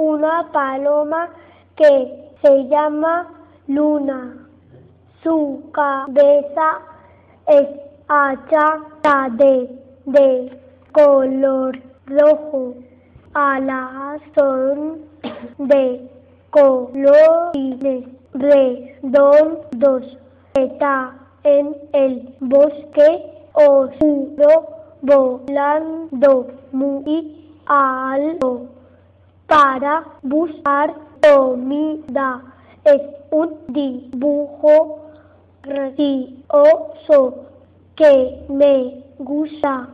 una paloma que se llama Luna. Su cabeza es achata de, color rojo. Alas son de colores redondos. Está en el bosque oscuro volando muy alto para buscar comida. Es un dibujo gracioso que me gusta.